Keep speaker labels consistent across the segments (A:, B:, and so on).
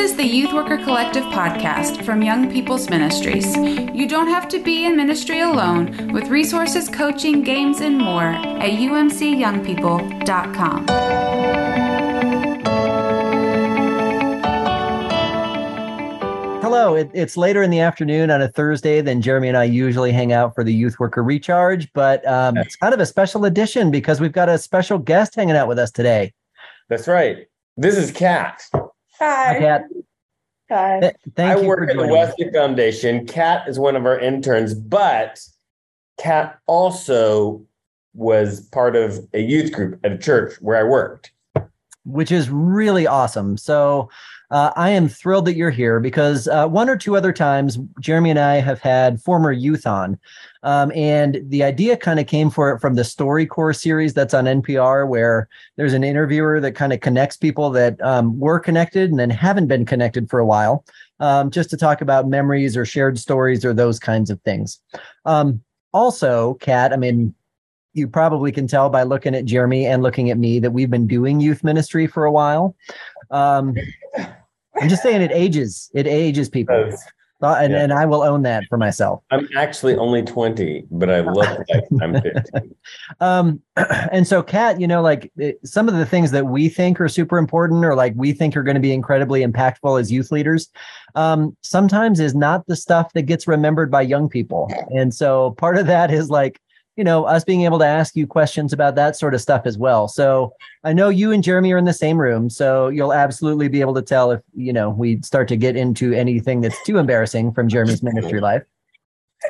A: is the Youth Worker Collective podcast from Young People's Ministries. You don't have to be in ministry alone with resources, coaching, games, and more at umcyoungpeople.com.
B: Hello, it, it's later in the afternoon on a Thursday than Jeremy and I usually hang out for the Youth Worker Recharge, but um, it's kind of a special edition because we've got a special guest hanging out with us today.
C: That's right. This is Kat.
D: Hi.
B: Kat,
D: Hi.
B: th- thank
C: I
B: you
C: work
B: for
C: at the
B: joining us.
C: Wesley Foundation. Kat is one of our interns, but Kat also was part of a youth group at a church where I worked.
B: Which is really awesome. So uh, I am thrilled that you're here because uh, one or two other times, Jeremy and I have had former youth on. Um, and the idea kind of came for it from the StoryCorps series that's on NPR, where there's an interviewer that kind of connects people that um, were connected and then haven't been connected for a while, um, just to talk about memories or shared stories or those kinds of things. Um, also, Kat, I mean, you probably can tell by looking at Jeremy and looking at me that we've been doing youth ministry for a while. Um, I'm just saying it ages. It ages people, Uh, and,
C: Yeah.
B: and I will own that for myself.
C: I'm actually only 20, but I look like I'm 15.
B: Um, and so, Kat, you know, like it- some of the things that we think are super important, or like we think are going to be incredibly impactful as youth leaders, um, sometimes is not the stuff that gets remembered by young people. And so, part of that is like you know us being able to ask you questions about that sort of stuff as well. So I know you and Jeremy are in the same room, so you'll absolutely be able to tell if you know we start to get into anything that's too embarrassing from Jeremy's ministry life.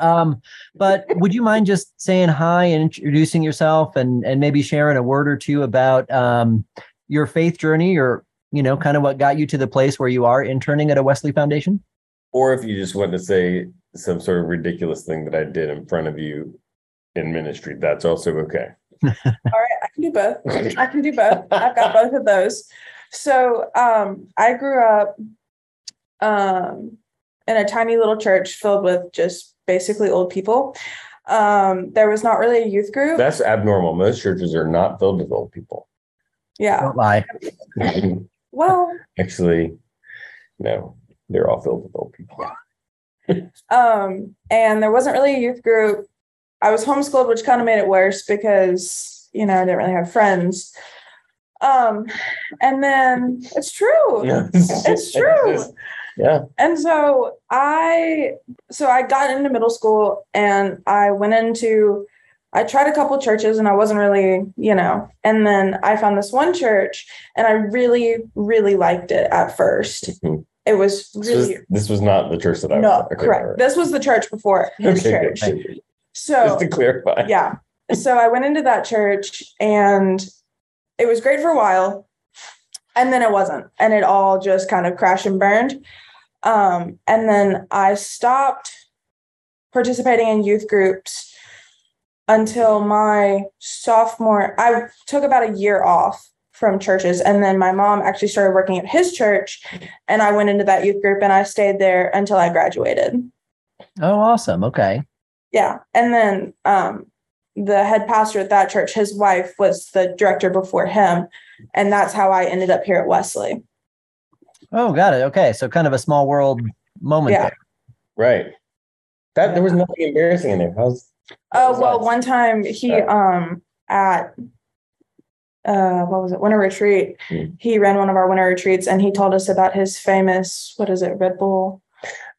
B: Um, but would you mind just saying hi and introducing yourself and and maybe sharing a word or two about um, your faith journey or you know kind of what got you to the place where you are interning at a Wesley Foundation?
C: Or if you just want to say some sort of ridiculous thing that I did in front of you in ministry, that's also okay.
D: All right, I can do both. I can do both. I've got both of those. So um, I grew up um, in a tiny little church filled with just basically old people. Um, there was not really a youth group.
C: That's abnormal. Most churches are not filled with old people.
D: yeah.
B: Don't lie.
D: Well,
C: Actually, no, they're all filled with old people.
D: um, and there wasn't really a youth group. I was homeschooled, which kind of made it worse because you know I didn't really have friends. Um, and then it's true. Yeah. It's true.
C: Yeah.
D: And so I so I got into middle school and I went into I tried a couple churches and I wasn't really, you know, and then I found this one church and I really, really liked it at first.
C: Mhm.
D: It was
C: This
D: really
C: was, this was not the church that I
D: no,
C: was. Okay,
D: correct.
C: right.
D: This was the church before his
C: Okay, good.
D: Church.
C: Just
D: So
C: to clarify.
D: yeah. So I went into that church and it was great for a while. And then it wasn't. And it all just kind of crashed and burned. Um, and then I stopped participating in youth groups until my sophomore. I took about a year off from churches. And then my mom actually started working at his church. And I went into that youth group and I stayed there until I graduated.
B: Oh, awesome. Okay.
D: Yeah. And then um the head pastor at that church, his wife was the director before him. And that's how I ended up here at Wesley.
B: Oh, got it. Okay. So kind of a small world moment
D: Yeah.
B: there.
C: Right. That there was nothing embarrassing in there. How's
D: Oh
C: was
D: well,
C: that?
D: one time he um at uh what was it, winter retreat,
C: Hmm.
D: he ran one of our winter retreats and he told us about his famous what is it, Red Bull?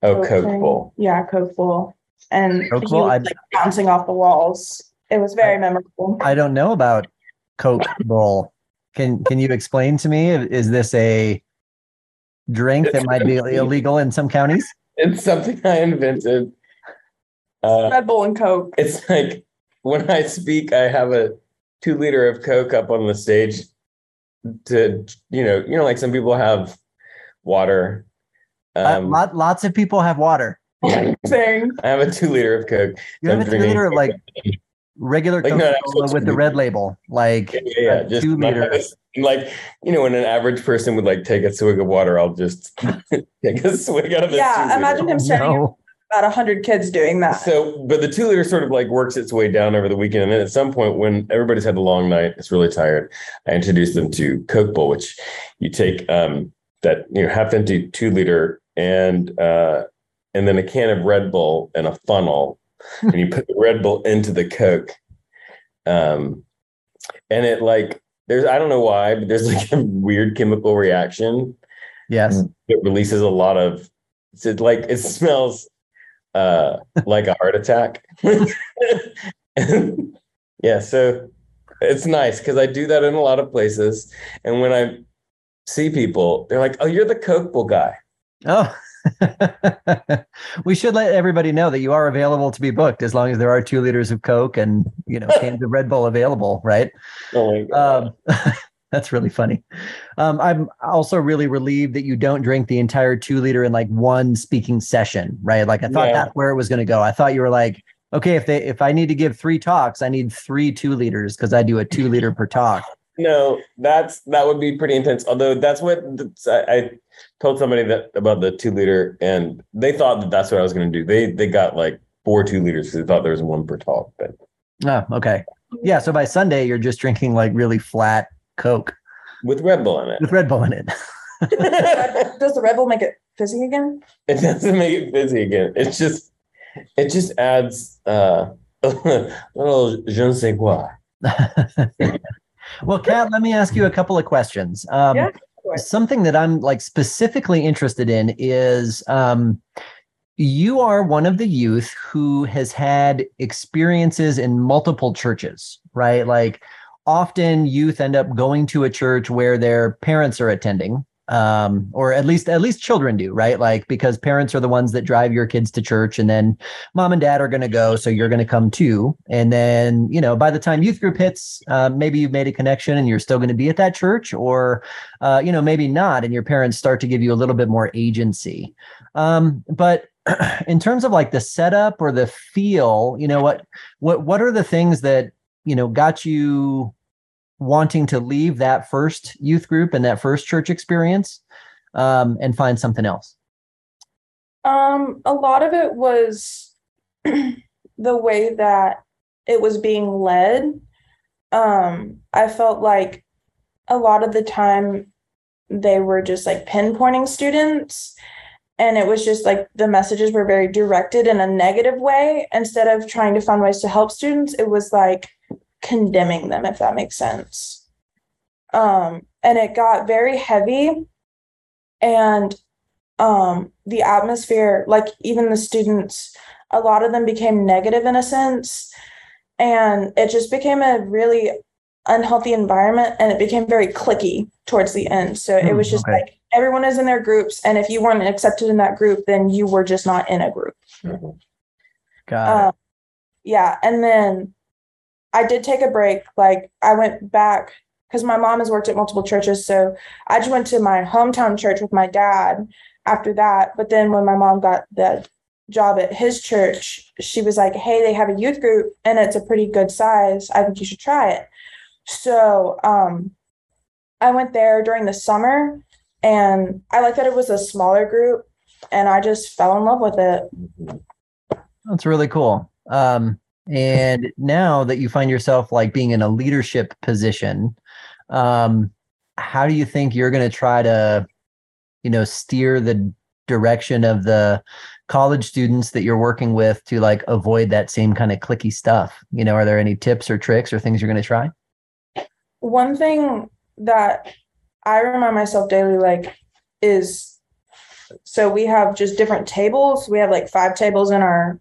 C: oh
D: thing.
C: Coke Bowl?
D: Yeah, Coke Bowl. And
B: Coke
D: he was
B: I-
D: like bouncing off the walls. It was very memorable.
B: I don't know about Coke Bowl. Can can you explain to me? Is this a drink that might be illegal in some counties?
C: It's something I invented. Uh,
D: Red Bull and Coke.
C: it's like when I speak, I have a two liter of Coke up on the stage to you know, you know, like some people have water.
B: Uh,
C: Um,
B: lot, lots of people have water.
D: Thing.
C: I have a two liter of Coke.
B: You have
C: I'm
B: a two liter of like regular
C: Like, no,
B: Coca
C: no,
B: Cola
C: it's
B: with the red label. Like
C: Yeah, yeah, yeah, just
B: two
C: not
B: liter.
C: like you know, when an average person would like take a swig of water, I'll just take a swig out of this.
D: Yeah,
C: two-liter.
D: imagine him standing
B: No.
D: about a hundred kids doing that.
C: So, but the two liter sort of like works its way down over the weekend. And then at some point, when everybody's had a long night, it's really tired, I introduce them to Coke Bowl, which you take um, that you know half empty two liter and uh, and then a can of Red Bull and a funnel, and you put the Red Bull into the Coke, um, and it like there's I don't know why, but there's like a weird chemical reaction.
B: Yes,
C: it releases a lot of it's like it smells uh like a heart attack. yeah, so it's nice because I do that in a lot of places, and when I see people, they're like, "Oh, you're the Coke bull guy."
B: Oh. we should let everybody know that you are available to be booked as long as there are two liters of Coke and you know cans of Red Bull available, right?
C: Oh.
B: Um, that's really funny. Um, I'm also really relieved that you don't drink the entire two liter in like one speaking session, right? Like I thought yeah. that's where it was going to go. I thought you were like, okay, if they if I need to give three talks, I need three two liters because I do a two liter per talk.
C: No, that's that would be pretty intense. Although that's what I, I told somebody that about the two liter, and they thought that that's what I was going to do. They they got like four two liters because they thought there was one per talk. But
B: oh, okay, yeah. So by Sunday, you're just drinking like really flat Coke
C: with Red Bull in it.
B: With Red Bull in it.
D: Does the Red Bull make it fizzy again?
C: It doesn't make it fizzy again. It's just it just adds uh, a little je ne sais quoi.
B: well, Kat, let me ask you a couple of questions. Um, yeah, something that I'm like specifically interested in is um, you are one of the youth who has had experiences in multiple churches, right? Like often youth end up going to a church where their parents are attending um, or at least at least children do, right? Like because parents are the ones that drive your kids to church, and then mom and dad are going to go, so you're going to come too. And then you know, by the time youth group hits, uh, maybe you've made a connection, and you're still going to be at that church, or uh, you know, maybe not, and your parents start to give you a little bit more agency. Um, but in terms of like the setup or the feel, you know, what what what are the things that you know got you wanting to leave that first youth group and that first church experience um, and find something else?
D: Um, a lot of it was the way that it was being led. Um, I felt like a lot of the time they were just like pinpointing students and it was just like the messages were very directed in a negative way instead of trying to find ways to help students it was like condemning them, if that makes sense. Um, and it got very heavy. And um, the atmosphere, like even the students, a lot of them became negative in a sense. And it just became a really unhealthy environment and it became very clicky towards the end. So it was hmm, just okay. like everyone is in their groups. And if you weren't accepted in that group, then you were just not in a group.
B: Mm-hmm. Got um,
D: yeah. And then I did take a break. Like I went back because my mom has worked at multiple churches. So I just went to my hometown church with my dad after that. But then when my mom got the job at his church, she was like, Hey, they have a youth group and it's a pretty good size. I think you should try it. So um, I went there during the summer and I like that it was a smaller group and I just fell in love with it.
B: That's really cool. Um, and now that you find yourself like being in a leadership position um how do you think you're going to try to you know steer the direction of the college students that you're working with to like avoid that same kind of clicky stuff? You know are there any tips or tricks or things you're going to try?
D: One thing that i remind myself daily like is so we have just different tables. We have like five tables in our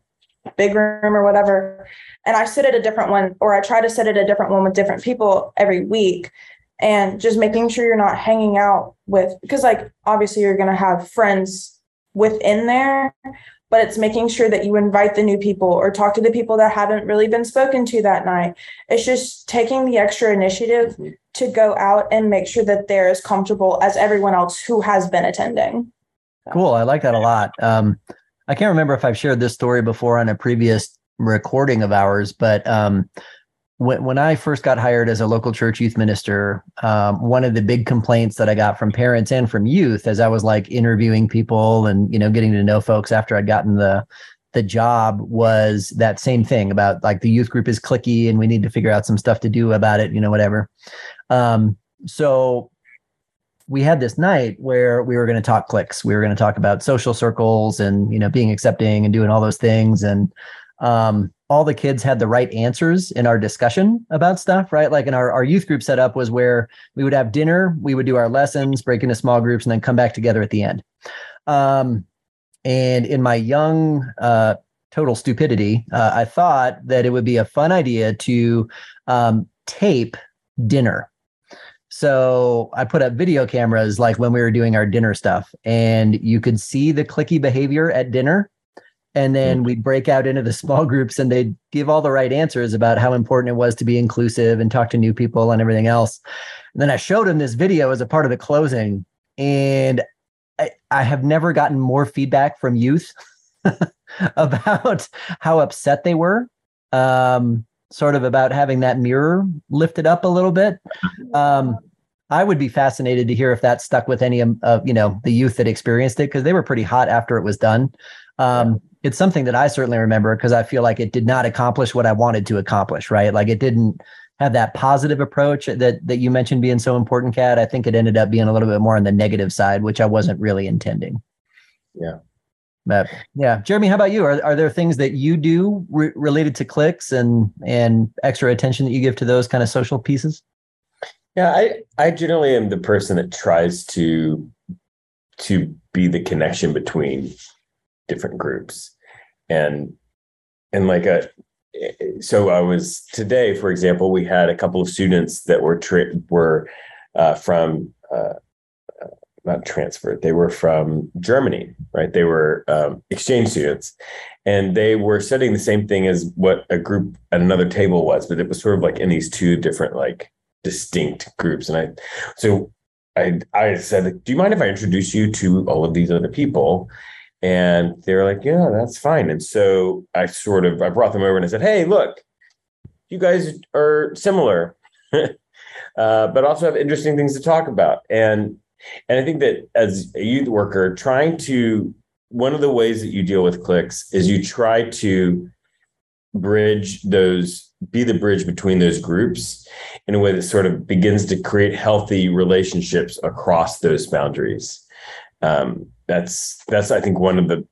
D: big room or whatever. And I sit at a different one, or I try to sit at a different one with different people every week. And just making sure you're not hanging out with, because like obviously you're going to have friends within there, but it's making sure that you invite the new people or talk to the people that haven't really been spoken to that night. It's just taking the extra initiative mm-hmm. to go out and make sure that they're as comfortable as everyone else who has been attending.
B: Cool. I like that a lot. Um, I can't remember if I've shared this story before on a previous recording of ours, but um, when when I first got hired as a local church youth minister, um, one of the big complaints that I got from parents and from youth, as I was like interviewing people and you know getting to know folks after I'd gotten the the job, was that same thing about like the youth group is clicky and we need to figure out some stuff to do about it, you know, whatever. Um, so we had this night where we were going to talk cliques. We were going to talk about social circles and you know being accepting and doing all those things. And um, all the kids had the right answers in our discussion about stuff, right? Like in our, our youth group setup was where we would have dinner, we would do our lessons, break into small groups, and then come back together at the end. Um, and in my young uh, total stupidity, uh, I thought that it would be a fun idea to um, tape dinner so I put up video cameras like when we were doing our dinner stuff, and you could see the clicky behavior at dinner. And then mm-hmm. we'd break out into the small groups and they'd give all the right answers about how important it was to be inclusive and talk to new people and everything else. And then I showed him this video as a part of the closing. And I, I have never gotten more feedback from youth about how upset they were. Um, sort of about having that mirror lifted up a little bit. Um, I would be fascinated to hear if that stuck with any of you know the youth that experienced it because they were pretty hot after it was done. Um, it's something that I certainly remember because I feel like it did not accomplish what I wanted to accomplish. Right, like it didn't have that positive approach that that you mentioned being so important, Kat. I think it ended up being a little bit more on the negative side, which I wasn't really intending.
C: Yeah.
B: But yeah, Jeremy, how about you? Are, are there things that you do re- related to cliques and and extra attention that you give to those kind of social pieces?
C: Yeah, I I generally am the person that tries to to be the connection between different groups, and and like a so I was today, for example, we had a couple of students that were tra- were uh, from uh, not transferred. They were from Germany, right? They were um, exchange students, and they were studying the same thing as what a group at another table was, but it was sort of like in these two different, like distinct groups. And I, so I, I said, "Do you mind if I introduce you to all of these other people?" And they were like, "Yeah, that's fine." And so I sort of I brought them over and I said, "Hey, look, you guys are similar." Uh, but also have interesting things to talk about. And and I think that as a youth worker, trying to one of the ways that you deal with cliques is you try to bridge those, be the bridge between those groups in a way that sort of begins to create healthy relationships across those boundaries. Um, that's that's I think one of the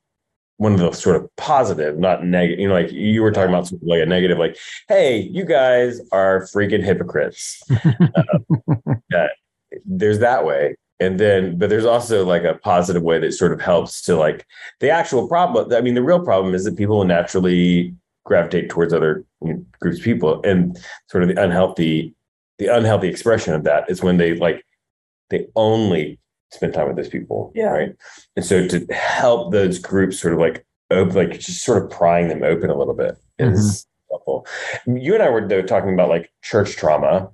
C: one of the sort of positive, not negative. You know, like you were talking about sort of like a negative, like, "Hey, you guys are freaking hypocrites." uh, there's that way, and then but there's also like a positive way that sort of helps to like the actual problem i mean the real problem is that people naturally gravitate towards other you know, groups of people. And sort of the unhealthy the unhealthy expression of that is when they like they only spend time with those people
D: yeah.
C: right? And so to help those groups sort of like open like just sort of prying them open a little bit is mm-hmm. helpful. You and i were though, talking about like church trauma.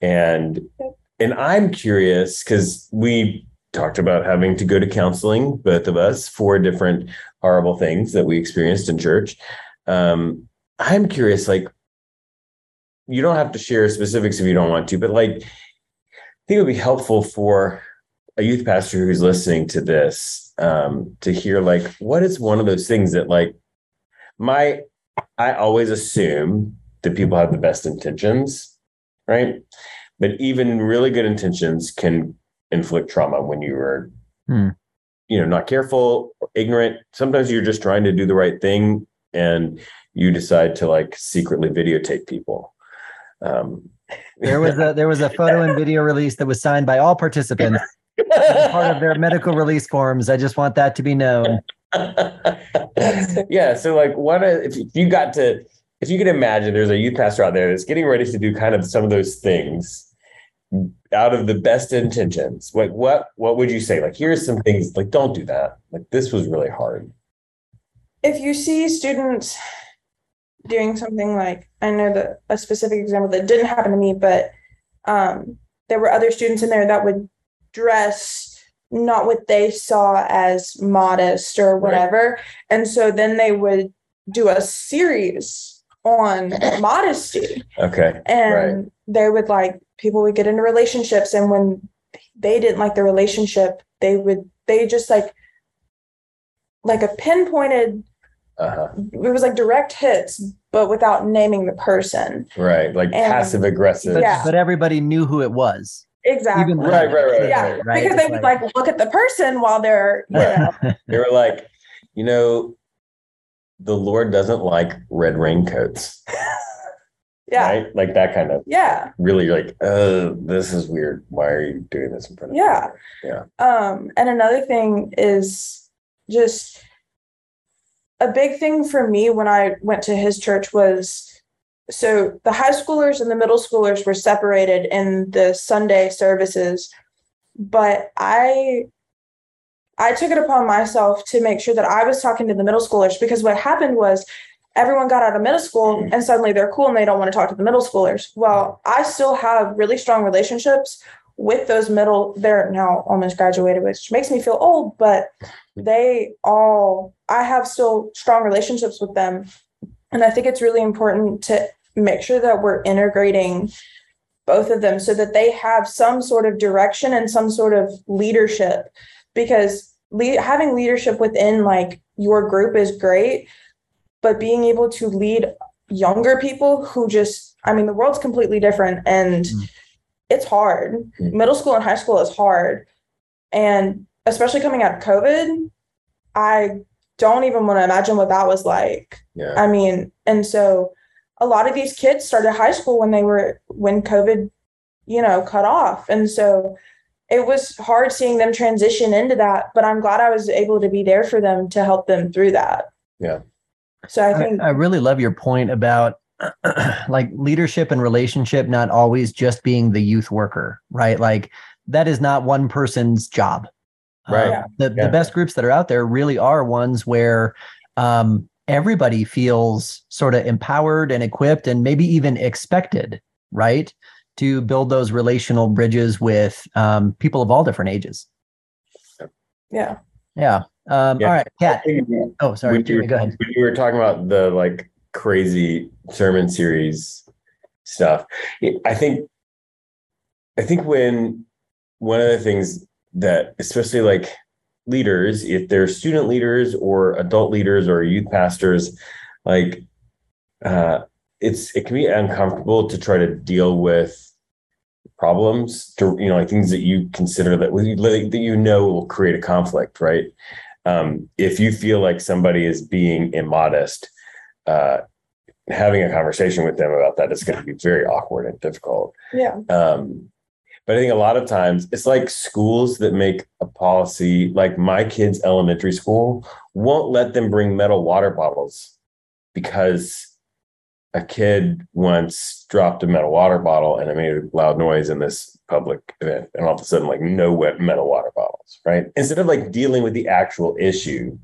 C: And yep. and I'm curious because we talked about having to go to counseling, both of us, for different horrible things that we experienced in church. Um, I'm curious, like, you don't have to share specifics if you don't want to, but like, I think it would be helpful for a youth pastor who's listening to this um, to hear, like, what is one of those things that, like, my, I always assume that people have the best intentions, right? But even really good intentions can inflict trauma when you are, hmm. you know, not careful or ignorant. Sometimes you're just trying to do the right thing and you decide to like secretly videotape people. Um,
B: there was a there was a photo and video release that was signed by all participants part of their medical release forms. I just want that to be known.
C: yeah. So like what if you got to if you can imagine there's a youth pastor out there that's getting ready to do kind of some of those things out of the best intentions like what what would you say like here's some things like don't do that like this was really hard
D: if you see students doing something like i know that a specific example that didn't happen to me but um, there were other students in there that would dress not what they saw as modest or whatever right. and so then they would do a series on modesty
C: okay
D: and right. they would like people would get into relationships and when they didn't like the relationship they would they just like like a pinpointed uh-huh. it was like direct hits but without naming the person
C: right like and, passive aggressive
B: but, yeah. but everybody knew who it was
D: exactly.
B: Even
C: Right, right, right.
D: yeah,
B: right?
D: because they would like look at the person while they're, you know,
C: They were like, you know, the Lord doesn't like red raincoats.
D: yeah,
C: Right? Like that kind of
D: yeah,
C: really like, oh, this is weird. Why are you doing this in front of me?
D: yeah,
C: Yeah.
D: Um, and another thing is just a big thing for me when I went to his church was so the high schoolers and the middle schoolers were separated in the Sunday services, but I I took it upon myself to make sure that I was talking to the middle schoolers because what happened was everyone got out of middle school and suddenly they're cool and they don't want to talk to the middle schoolers. Well, I still have really strong relationships with those middle, they're now almost graduated, which makes me feel old, but they all, I have still strong relationships with them. And I think it's really important to make sure that we're integrating both of them so that they have some sort of direction and some sort of leadership because le- having leadership within like your group is great but being able to lead younger people who just i mean the world's completely different and
B: Mm.
D: It's hard
C: Mm.
D: middle school and high school is hard and especially coming out of covid i don't even want to imagine what that was like
C: Yeah.
D: I mean, and so a lot of these kids started high school when they were when COVID, you know, cut off. And so it was hard seeing them transition into that, but I'm glad I was able to be there for them to help them through that.
C: Yeah.
D: So I
B: I,
D: think
B: I really love your point about like leadership and relationship not always just being the youth worker, right? Like that is not one person's job.
C: Right.
B: Uh,
D: Yeah.
B: the,
C: Yeah.
B: the best groups that are out there really are ones where um, everybody feels sort of empowered and equipped and maybe even expected, right? To build those relational bridges with um, people of all different ages.
D: yeah.
B: Yeah. Um,
C: Yeah.
B: All right, Kat. Oh, sorry.
C: When you, were,
B: go ahead.
C: when you were talking about the like crazy sermon series stuff, I think, I think when one of the things that, especially like leaders, if they're student leaders or adult leaders or youth pastors, like, uh, it's it can be uncomfortable to try to deal with problems to you know like things that you consider that that you know will create a conflict right? Um, if you feel like somebody is being immodest, uh, having a conversation with them about that is going to be very awkward and difficult.
D: Yeah.
C: Um, but I think a lot of times it's like schools that make a policy, like my kids' elementary school won't let them bring metal water bottles because a kid once dropped a metal water bottle and it made a loud noise in this public event. And all of a sudden, like no wet metal water bottles, right? Instead of like dealing with the actual issue,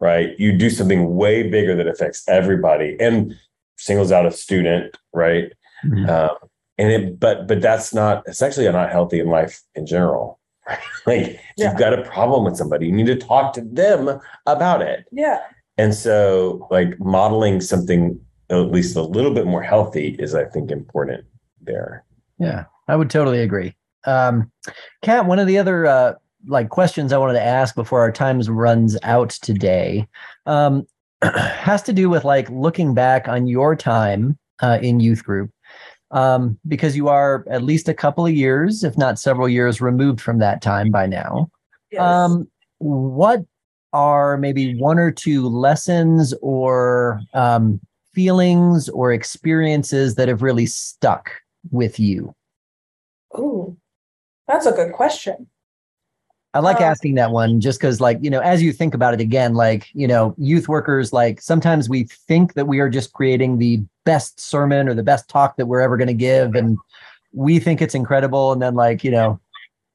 C: right? You do something way bigger that affects everybody and singles out a student, right?
B: Mhm.
C: Um, and it, but, but that's not, it's actually not healthy in life in general. Right? Like
D: Yeah.
C: you've got a problem with somebody, you need to talk to them about it.
D: Yeah.
C: And so, like modeling something at least a little bit more healthy is, I think, important there.
B: Yeah, I would totally agree. Um, Kat, one of the other uh, like questions I wanted to ask before our times runs out today um, has to do with like looking back on your time uh, in youth group um, because you are at least a couple of years, if not several years, removed from that time by now.
D: Yes.
B: Um, what are maybe one or two lessons or um, feelings or experiences that have really stuck with you?
D: Ooh, that's a good question.
B: I like
D: Uh,
B: asking that one just because, like, you know, as you think about it again, like, you know, youth workers, like, sometimes we think that we are just creating the best sermon or the best talk that we're ever going to give. And we think it's incredible. And then, like, you know,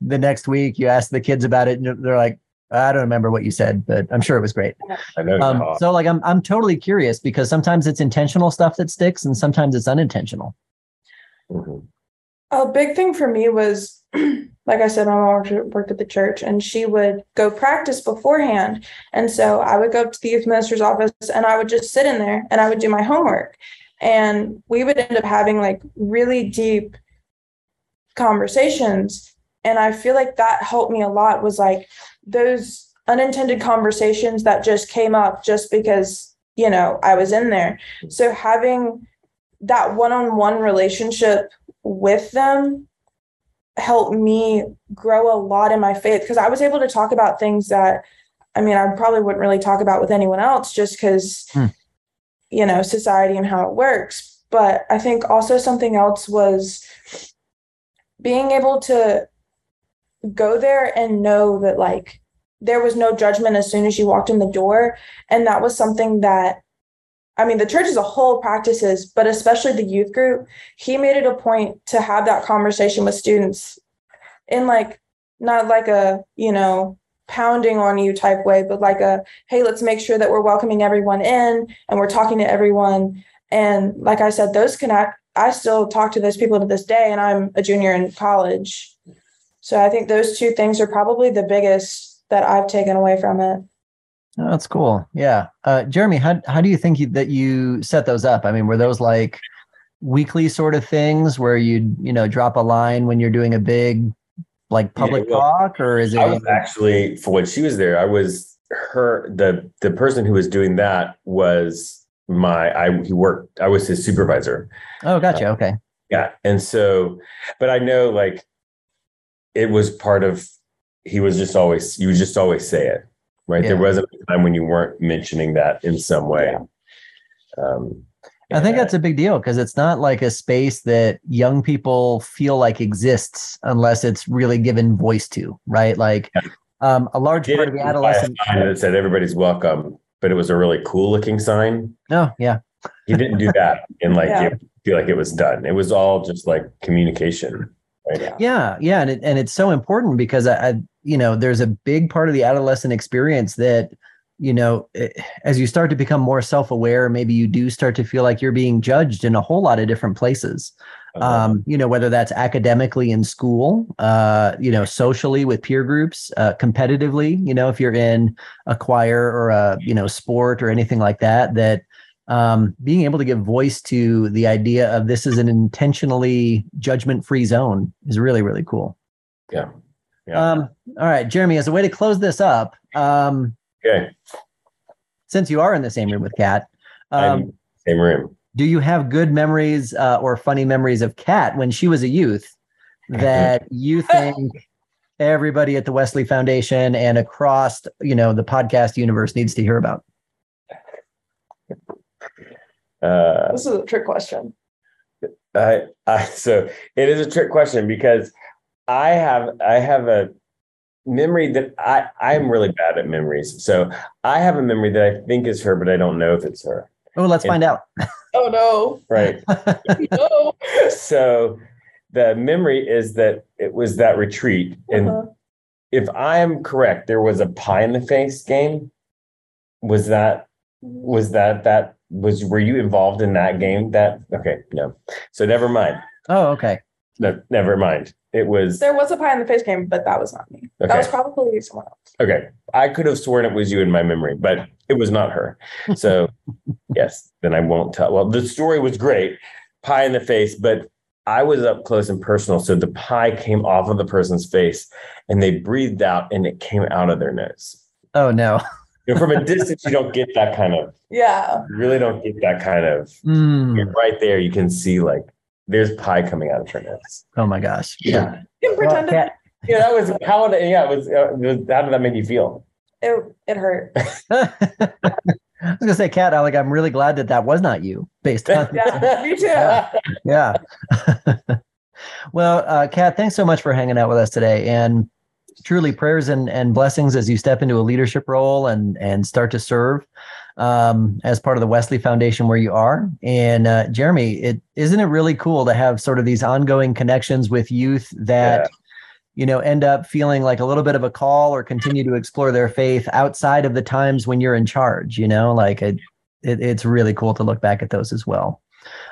B: the next week you ask the kids about it and they're like, I don't remember what you said, but I'm sure it was great.
C: I know.
B: Um, so, like, I'm, I'm totally curious because sometimes it's intentional stuff that sticks and sometimes it's unintentional.
C: Mhm.
D: A big thing for me was, like I said, my mom worked- at the church and she would go practice beforehand. And so I would go up to the youth minister's office and I would just sit in there and I would do my homework. And we would end up having like really deep conversations. And I feel like that helped me a lot was like those unintended conversations that just came up just because, you know, I was in there. So having that one on one relationship with them helped me grow a lot in my faith because I was able to talk about things that I mean, I probably wouldn't really talk about with anyone else just because, hmm. you know, society and how it works. But I think also something else was being able to go there and know that, like, there was no judgment as soon as you walked in the door. And that was something that, I mean, the church as a whole practices, but especially the youth group, he made it a point to have that conversation with students in like, not like a, you know, pounding on you type way, but like a, hey, let's make sure that we're welcoming everyone in and we're talking to everyone. And like I said, those connect. I still talk to those people to this day, and I'm a junior in college. So I think those two things are probably the biggest that I've taken away from it.
B: Oh, that's cool. Yeah. Uh, Jeremy, how, how do you think you, that you set those up? I mean, were those like weekly sort of things where you you know, drop a line when you're doing a big like public yeah, well, talk or is it?
C: I was actually for when she was there, I was her the the person who was doing that was my I he worked I was his supervisor.
B: Oh, gotcha. Uh, okay.
C: Yeah, and so, but I know like it was part of he was just always you would just always say it right. Yeah. There wasn't a time when you weren't mentioning that in some way.
B: Um, I think that's a big deal because it's not like a space that young people feel like exists unless it's really given voice to, right? Like um, a large part of the adolescent
C: that said everybody's welcome, but it was a really cool looking sign.
B: Oh yeah,
C: he didn't do that and like yeah. feel like it was done. It was all just like communication.
B: Right? Yeah, yeah, and it, and it's so important because I, I, you know, there's a big part of the adolescent experience that you know, eh, as you start to become more self aware, maybe you do start to feel like you're being judged in a whole lot of different places. Uh-huh. Um, you know, whether that's academically in school, uh, you know, socially with peer groups, uh, competitively, you know, if you're in a choir or a, you know, sport or anything like that, that um, being able to give voice to the idea of this is an intentionally judgment free zone is really, really cool.
C: Yeah. Yeah.
B: Um, all right, Jeremy, as a way to close this up, um,
C: Okay.
B: Since you are in the same room with Kat, um,
C: same room.
B: Do you have good memories uh, or funny memories of Kat when she was a youth that you think everybody at the Wesley Foundation and across, you know, the podcast universe needs to hear about?
D: Uh, this is a trick question.
C: I, I, so it is a trick question because I have I have a memory that I I'm really bad at memories. So I have a memory that I think is her, but I don't know if it's her.
B: Oh, let's and, find out.
D: oh no.
C: Right. no. So the memory is that it was that retreat. And uh-huh. if I am correct, there was a pie in the face game. Was that was that that was were you involved in that game? That okay, no. So never mind.
B: Oh, okay.
C: No, never mind. It was
D: there was a pie in the face game, but that was not me. Okay. That was probably someone else.
C: Okay. I could have sworn it was you in my memory, but it was not her. So yes, then I won't tell. Well, the story was great. Pie in the face, but I was up close and personal. So the pie came off of the person's face and they breathed out and it came out of their nose.
B: Oh no.
C: You know, from a distance, you don't get that kind of
D: yeah.
C: You really don't get that kind of
B: mm.
C: right there. You can see like there's pie coming out of her nose.
B: Oh my gosh. Yeah.
D: You can pretend well,
C: to- yeah, that was how did yeah, it was, uh, it was how did that make you feel?
D: It it hurt.
B: I was gonna say, Kat, like I'm really glad that that was not you, based on
D: yeah, me too.
B: Yeah. yeah. well, uh, Kat, thanks so much for hanging out with us today, and truly prayers and, and blessings as you step into a leadership role and and start to serve um, as part of the Wesley Foundation where you are. And uh, Jeremy, it isn't it really cool to have sort of these ongoing connections with youth that. Yeah. You know, end up feeling like a little bit of a call or continue to explore their faith outside of the times when you're in charge. You know, like it, it it's really cool to look back at those as well.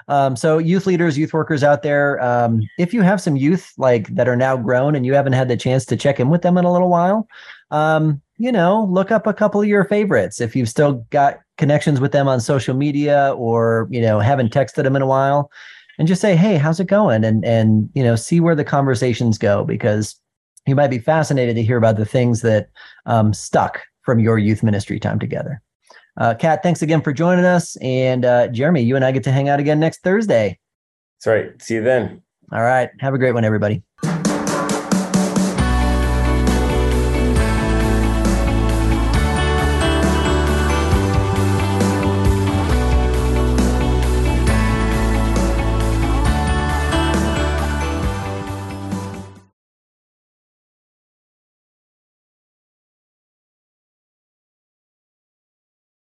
B: Um, so youth leaders, youth workers out there, um, if you have some youth like that are now grown and you haven't had the chance to check in with them in a little while, um, you know, look up a couple of your favorites. If you've still got connections with them on social media or, you know, haven't texted them in a while and just say, Hey, how's it going? And, and, you know, see where the conversations go because you might be fascinated to hear about the things that um, stuck from your youth ministry time together. Uh, Kat, thanks again for joining us. And uh, Jeremy, you and I get to hang out again next Thursday.
C: That's right. See you then.
B: All right. Have a great one, everybody.